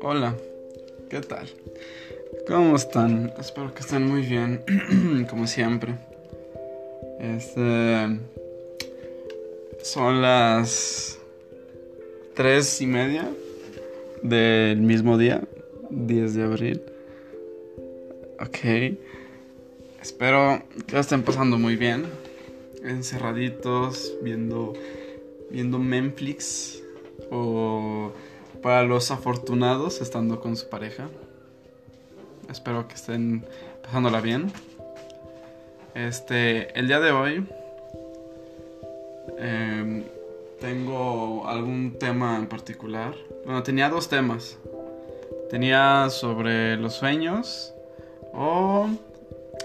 Hola, ¿qué tal? ¿Cómo están? Espero que estén muy bien, como siempre. Este. Son las tres y media del mismo día, 10 de abril. Ok. Espero que estén pasando muy bien. Encerraditos, viendo, viendo Memflix. O para los afortunados, estando con su pareja. Espero que estén pasándola bien. Este, el día de hoy em, tengo algún tema en particular. Bueno, tenía dos temas. Tenía sobre los sueños o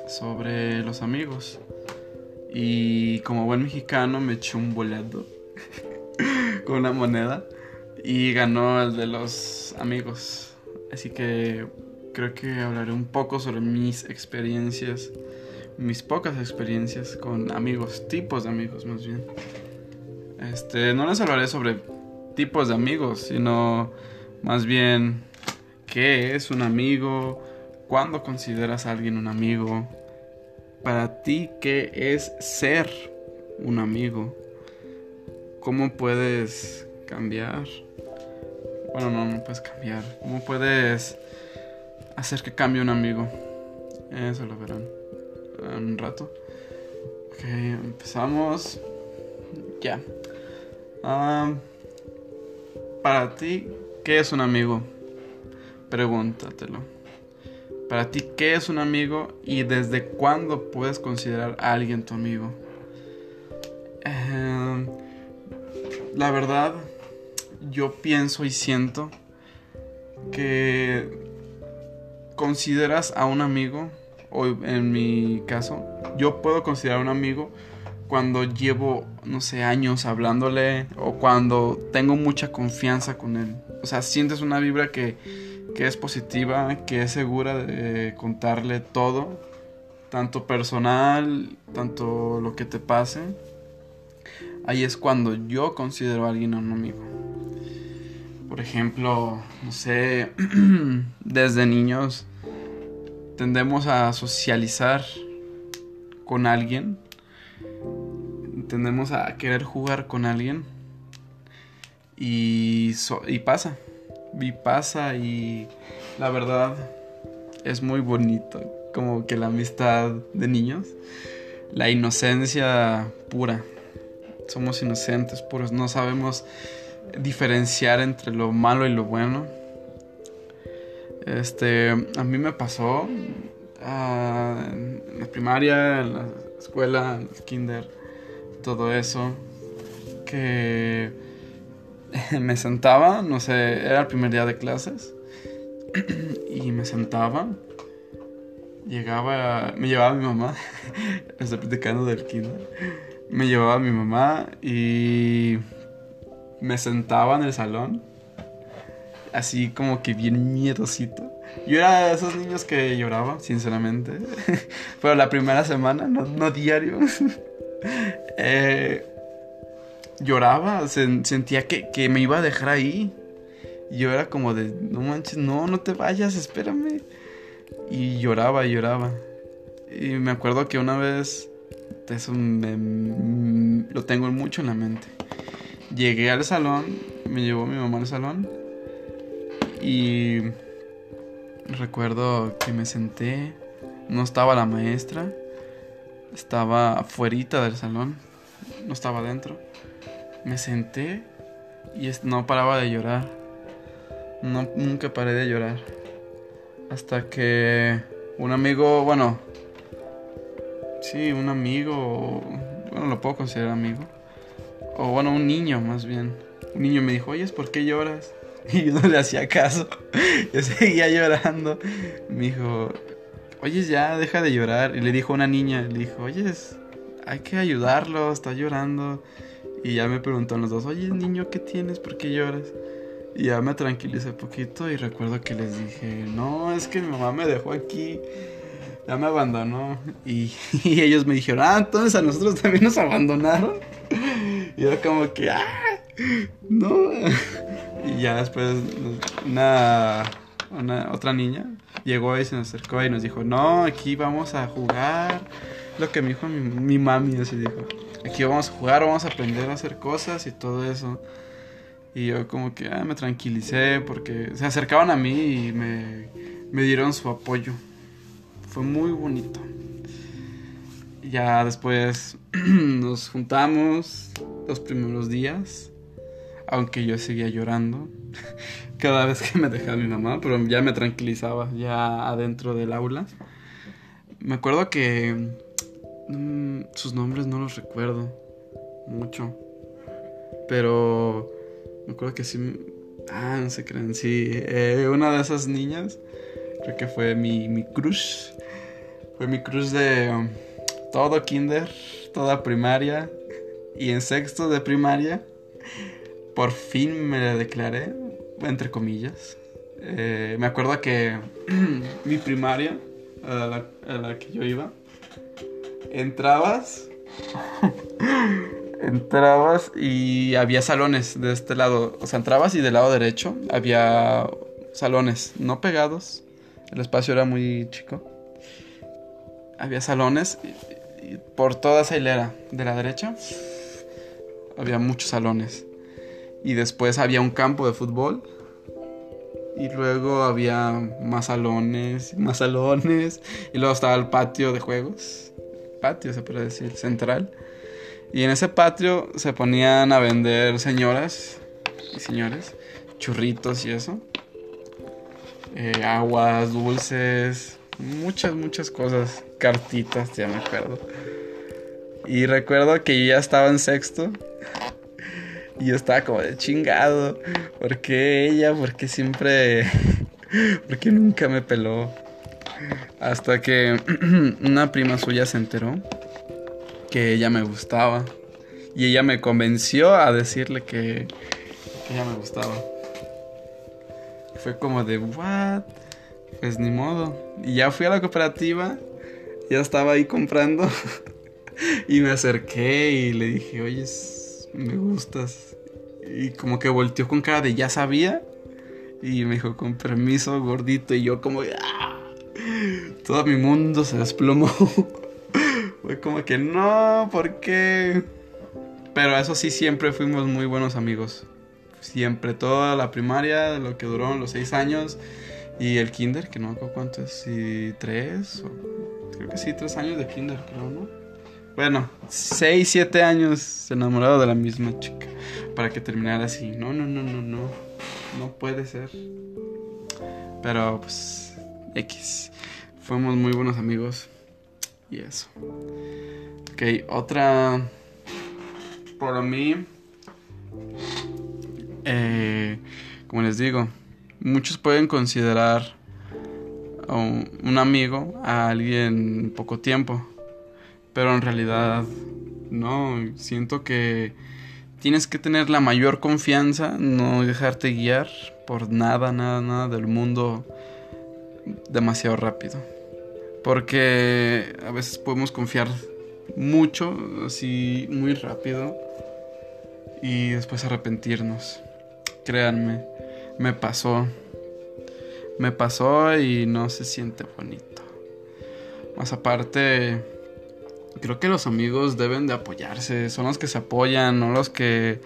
sobre los amigos. Y como buen mexicano me eché un boleto con una moneda y ganó el de los amigos. Así que creo que hablaré un poco sobre mis experiencias, mis pocas experiencias con amigos, tipos de amigos más bien. Este, no les hablaré sobre tipos de amigos, sino más bien qué es un amigo, cuándo consideras a alguien un amigo, para ti qué es ser un amigo, cómo puedes cambiar. Bueno, no, no puedes cambiar. ¿Cómo puedes hacer que cambie un amigo? Eso lo verán en un rato. Ok, empezamos. Ya. para ti, ¿qué es un amigo? Pregúntatelo. Para ti, ¿qué es un amigo y desde cuándo puedes considerar a alguien tu amigo? Em, la verdad, yo pienso y siento que consideras a un amigo, o en mi caso, yo puedo considerar a un amigo cuando llevo, no sé, años hablándole o cuando tengo mucha confianza con él. O sea, sientes una vibra que, que es positiva, que es segura de contarle todo, tanto personal, tanto lo que te pase. Ahí es cuando yo considero a alguien un amigo. Por ejemplo, no sé, desde niños tendemos a socializar con alguien tendemos a querer jugar con alguien y, y pasa, y pasa y la verdad es muy bonito, como que la amistad de niños, la inocencia pura, somos inocentes puros, no sabemos diferenciar entre lo malo y lo bueno. Este, a mí me pasó ah, en la primaria, en la escuela, en el kinder, todo eso, que me sentaba, no sé, era el primer día de clases, y me sentaba, llegaba, me llevaba mi mamá, estoy platicando del kinder, me llevaba mi mamá y me sentaba en el salón, así como que bien miedosito. Yo era de esos niños que lloraba, sinceramente. Pero la primera semana, no, no diario. Eh, lloraba, sentía que, me iba a dejar ahí. Y yo era como de, no manches, no, no te vayas, espérame. Y lloraba y lloraba. Y me acuerdo que una vez, eso lo tengo mucho en la mente. Llegué al salón, me llevó mi mamá al salón. Y recuerdo que me senté, no estaba la maestra. Estaba afuera del salón, no estaba dentro. Me senté y no paraba de llorar. No, nunca paré de llorar. Hasta que un amigo, bueno, sí, un amigo, bueno, lo puedo considerar amigo. O bueno, un niño más bien. Un niño me dijo, oye, ¿por qué lloras? Y yo no le hacía caso. Yo seguía llorando. Me dijo, oye, ya, deja de llorar. Y le dijo a una niña, le dijo, oye, hay que ayudarlo, está llorando. Y ya me preguntaron los dos, oye, niño, ¿qué tienes? ¿Por qué lloras? Y ya me tranquilicé poquito y recuerdo que les dije, no, es que mi mamá me dejó aquí. ya me abandonó. Y, ellos me dijeron, ah, entonces a nosotros también nos abandonaron. Y yo como que, ah, no. Y ya después una, otra niña llegó y se nos acercó y nos dijo, no, aquí vamos a jugar. Lo que me dijo mi, mi mami, dijo. Aquí vamos a jugar, vamos a aprender a hacer cosas y todo eso. Y yo como que ah, me tranquilicé porque se acercaban a mí y me, me dieron su apoyo. Fue muy bonito. Ya después nos juntamos los primeros días, aunque yo seguía llorando cada vez que me dejaba mi mamá, pero ya me tranquilizaba ya adentro del aula. Me acuerdo que sus nombres no los recuerdo mucho, pero me acuerdo que sí. Ah, no se creen, sí. Eh, una de esas niñas, creo que fue mi, mi crush. Fue mi crush de um, todo kinder, toda primaria. Y en sexto de primaria, por fin me la declaré, entre comillas. Eh, me acuerdo que mi primaria, la, a la que yo iba, entrabas entrabas y había salones de este lado. O sea, entrabas y del lado derecho había salones, no pegados. El espacio era muy chico. Había salones por toda esa hilera de la derecha había muchos salones. Y después había un campo de fútbol. Y luego había más salones, más salones. Y luego estaba el patio de juegos. Patio, se puede decir, central. Y en ese patio se ponían a vender señoras y señores, churritos y eso. Eh, aguas, dulces, muchas, muchas cosas. Cartitas, ya me acuerdo. Y recuerdo que yo ya estaba en sexto. Y yo estaba como de chingado. ¿Por qué ella? ¿Por qué siempre... ¿Por qué nunca me peló? Hasta que una prima suya se enteró que ella me gustaba. Y ella me convenció a decirle que, ella me gustaba. Fue como de, ¿what? Pues ni modo. Y ya fui a la cooperativa, ya estaba ahí comprando. y me acerqué y le dije, oye, me gustas. Y como que volteó con cara de ya sabía. Y me dijo, con permiso, gordito. Y yo como, ¡ah! Todo mi mundo se desplomó. Fue como que no, ¿por qué? Pero eso sí, siempre fuimos muy buenos amigos. Siempre, toda la primaria, lo que duró los seis años. Y el kinder, que no me acuerdo cuánto es, si tres, creo que sí, tres años de kinder, creo, ¿no? Bueno, seis, siete años enamorado de la misma chica. Para que terminara así. No, no, no, no, no. No puede ser. Pero pues, X. Fuimos muy buenos amigos. Y eso. Ok, otra. Por mí. Eh, como les digo, muchos pueden considerar un, amigo a alguien poco tiempo. Pero en realidad, no. Siento que tienes que tener la mayor confianza, no dejarte guiar por nada, nada, nada del mundo demasiado rápido. Porque a veces podemos confiar mucho, así muy rápido, y después arrepentirnos. Créanme, me pasó. Me pasó y no se siente bonito. Más aparte, creo que los amigos deben de apoyarse. Son los que se apoyan, no los que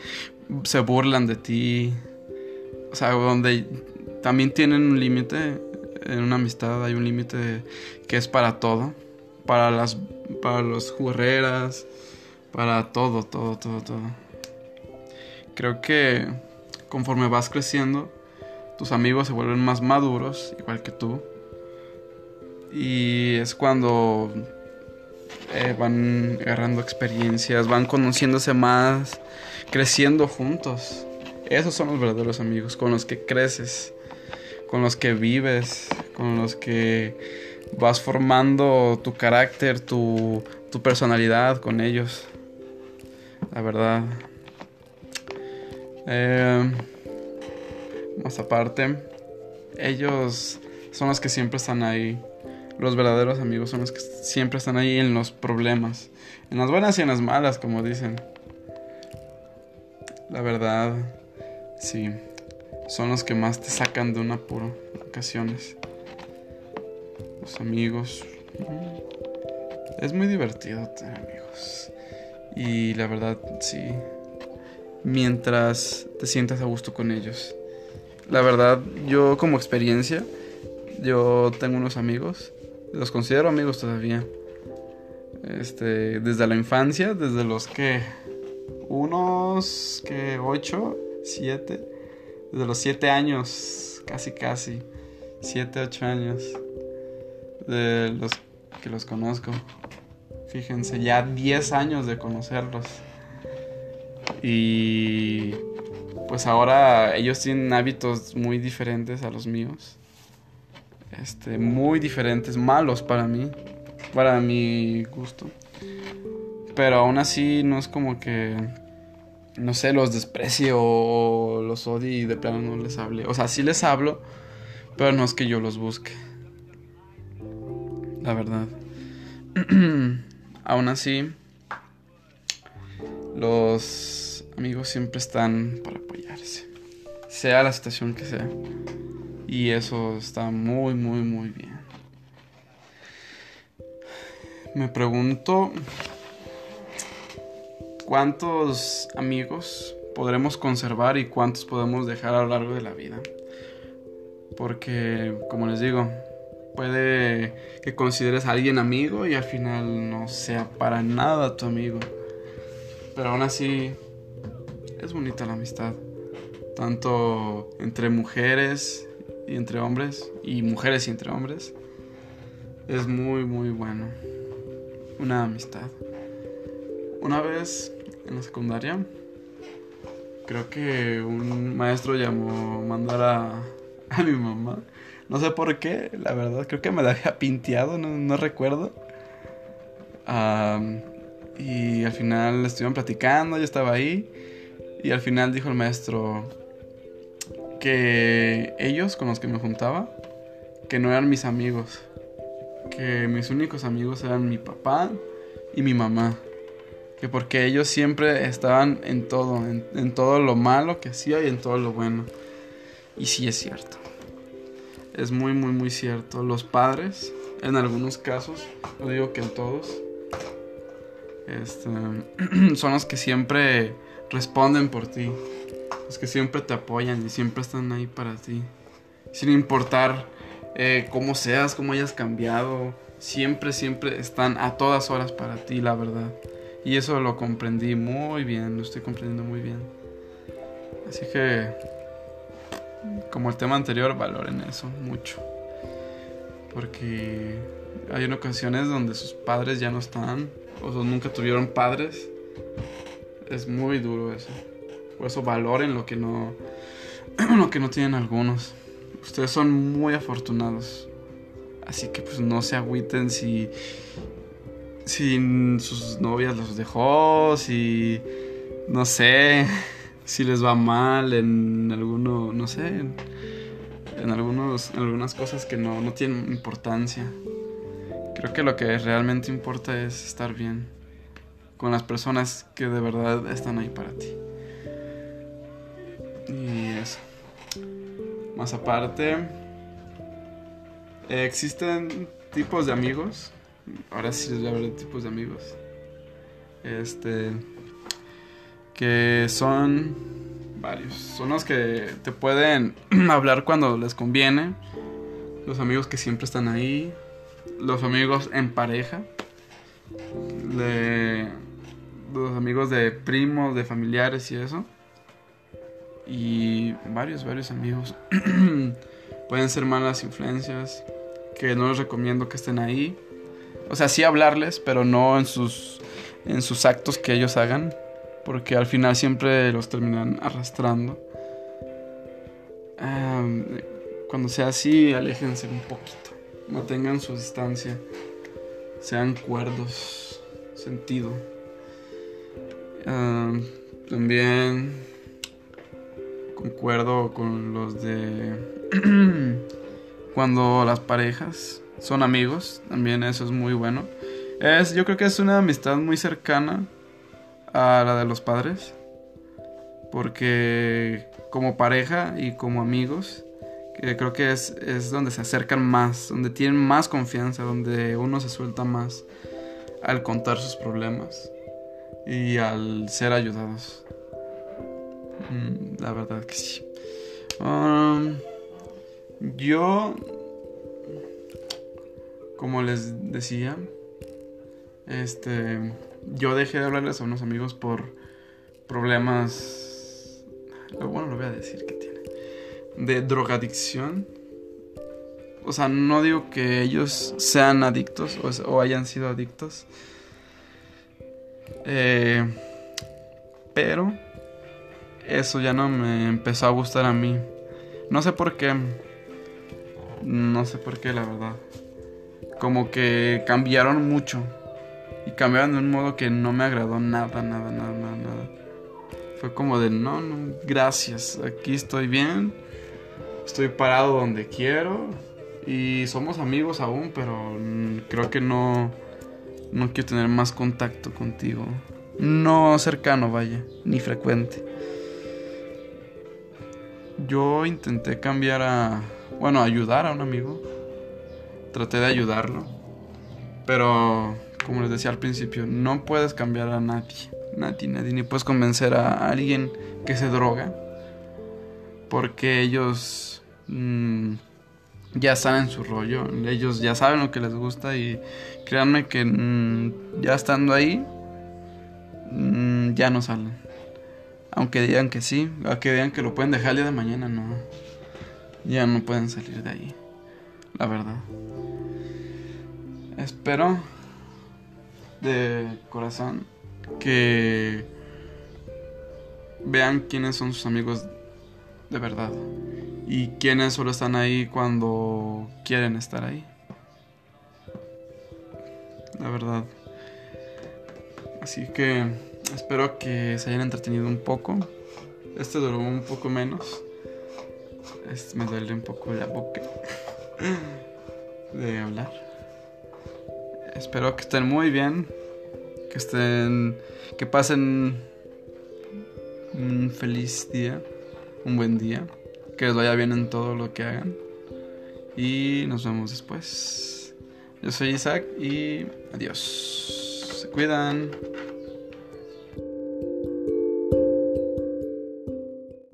se burlan de ti. O sea, donde también tienen un límite en una amistad hay un límite que es para todo. Para las para los jugueras, para todo, todo, todo, todo. Creo que conforme vas creciendo, tus amigos se vuelven más maduros, igual que tú. Y es cuando eh, van agarrando experiencias, van conociéndose más, creciendo juntos. Esos son los verdaderos amigos con los que creces con los que vives, con los que vas formando tu carácter, tu, personalidad con ellos. La verdad. Eh, más aparte, ellos son los que siempre están ahí Los verdaderos amigos son los que siempre están ahí en los problemas. En las buenas y en las malas, como dicen. La verdad, sí. Son los que más te sacan de un apuro en ocasiones. Los amigos. Mm, es muy divertido tener amigos. Y la verdad, sí. Mientras te sientas a gusto con ellos. La verdad, yo como experiencia, yo tengo unos amigos. Los considero amigos todavía. Este, desde la infancia, desde los que unos que 8, 7, desde los 7 años, casi casi, 7, 8 años, de los que los conozco. Fíjense, ya 10 años de conocerlos. Y pues ahora ellos tienen hábitos muy diferentes a los míos. Este, muy diferentes, malos para mí, para mi gusto. Pero aún así no es como que no sé, los desprecie o los odie y de plano no les hable. O sea, sí les hablo, pero no es que yo los busque. La verdad. Aún así, los amigos siempre están para apoyarse. Sea la situación que sea. Y eso está muy, muy, muy bien. Me pregunto cuántos amigos podremos conservar y cuántos podemos dejar a lo largo de la vida. Porque, como les digo, puede que consideres a alguien amigo y al final no sea para nada tu amigo. Pero aún así, es bonita la amistad. Tanto entre mujeres y entre hombres, y mujeres y entre hombres. Es muy, muy bueno. Una amistad. Una vez en la secundaria, creo que un maestro llamó mandar a, a mi mamá. No sé por qué, la verdad, creo que me la había pinteado, no, recuerdo. y al final estuvieron platicando, yo estaba ahí. Y al final dijo el maestro que ellos con los que me juntaba, que no eran mis amigos. Que mis únicos amigos eran mi papá y mi mamá que porque ellos siempre estaban en todo, en, todo lo malo que hacía y en todo lo bueno. Y sí es cierto. Es muy, muy, muy cierto. Los padres, en algunos casos, no digo que en todos, este, son los que siempre responden por ti. Los que siempre te apoyan y siempre están ahí para ti. Sin importar eh, cómo seas, cómo hayas cambiado. Siempre, siempre están a todas horas para ti, la verdad. Y eso lo comprendí muy bien, lo estoy comprendiendo muy bien. Así que, como el tema anterior, valoren eso mucho. Porque hay ocasiones donde sus padres ya no están, o nunca tuvieron padres. Es muy duro eso. Por eso valoren lo que no, lo que no tienen algunos. Ustedes son muy afortunados. Así que pues no se agüiten si si sus novias los dejó, si no sé, si les va mal en alguno, no sé, en, algunos, algunas cosas que no, no tienen importancia. Creo que lo que realmente importa es estar bien con las personas que de verdad están ahí para ti. Y eso. Más aparte, existen tipos de amigos ahora sí les voy a hablar de tipos de amigos. Este. Que son varios. Son los que te pueden hablar cuando les conviene. Los amigos que siempre están ahí. Los amigos en pareja. los amigos de primos, de familiares y eso. Y varios, varios amigos. Pueden ser malas influencias. Que no les recomiendo que estén ahí o sea, sí hablarles, pero no en sus, en sus actos que ellos hagan, porque al final siempre los terminan arrastrando. cuando sea así, aléjense un poquito, mantengan su distancia, sean cuerdos, sentido. también concuerdo con los de cuando las parejas son amigos, también eso es muy bueno. Es, yo creo que es una amistad muy cercana a la de los padres, porque como pareja y como amigos, creo que es, es donde se acercan más, donde tienen más confianza, donde uno se suelta más al contar sus problemas y al ser ayudados. Mm, la verdad que sí. Um, yo, como les decía, este, yo dejé de hablarles a unos amigos por problemas, bueno, lo voy a decir que tiene, de drogadicción. O sea, no digo que ellos sean adictos o, hayan sido adictos. Eh, pero eso ya no me empezó a gustar a mí. No sé por qué. No sé por qué, la verdad. Como que cambiaron mucho. Y cambiaron de un modo que no me agradó nada, nada, nada, nada, nada. Fue como de, no, no, gracias. Aquí estoy bien. Estoy parado donde quiero. Y somos amigos aún, pero creo que no... No quiero tener más contacto contigo. No cercano, vaya. Ni frecuente. Yo intenté cambiar a bueno, ayudar a un amigo. Traté de ayudarlo. Pero, como les decía al principio, no puedes cambiar a nadie. Nadie, nadie. Ni puedes convencer a alguien que se droga. Porque ellos mm, ya están en su rollo. Ellos ya saben lo que les gusta. Y créanme que mm, ya estando ahí, mm, ya no salen. Aunque digan que sí, aunque digan que lo pueden dejar el día de mañana, no ya no pueden salir de ahí. La verdad. Espero de corazón que vean quiénes son sus amigos de verdad y quiénes solo están ahí cuando quieren estar ahí. La verdad. Así que espero que se hayan entretenido un poco. Este duró un poco menos me duele un poco la boca de hablar. Espero que estén muy bien, que estén, que pasen un feliz día, un buen día, que les vaya bien en todo lo que hagan y nos vemos después. Yo soy Isaac y adiós. Se cuidan.